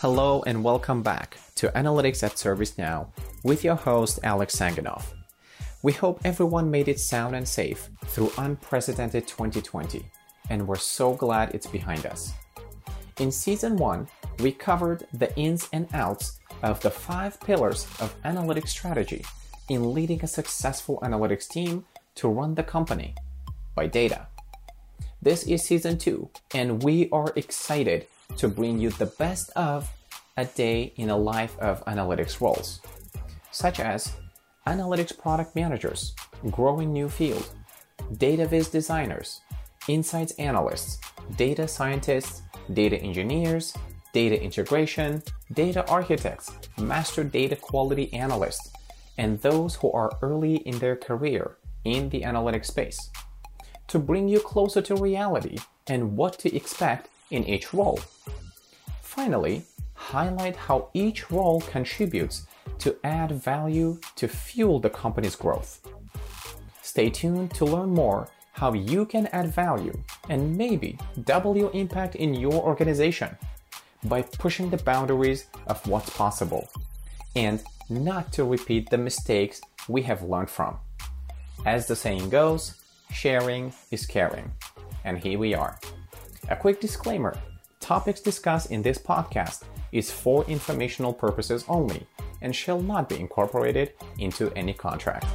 Hello and welcome back to Analytics at ServiceNow with your host Alex Sanganov. We hope everyone made it sound and safe through unprecedented 2020, and we're so glad it's behind us. In season 1, we covered the ins and outs of the five pillars of analytics strategy in leading a successful analytics team to run the company by data. This is season 2, and we are excited to bring you the best of a day in the life of analytics roles, such as analytics product managers, growing new field, data viz designers, insights analysts, data scientists, data engineers, data integration, data architects, master data quality analysts, and those who are early in their career in the analytics space. To bring you closer to reality and what to expect in each role. Finally, highlight how each role contributes to add value to fuel the company's growth. Stay tuned to learn more how you can add value and maybe double your impact in your organization by pushing the boundaries of what's possible and not to repeat the mistakes we have learned from. As the saying goes, sharing is caring. And here we are. A quick disclaimer topics discussed in this podcast is for informational purposes only and shall not be incorporated into any contract.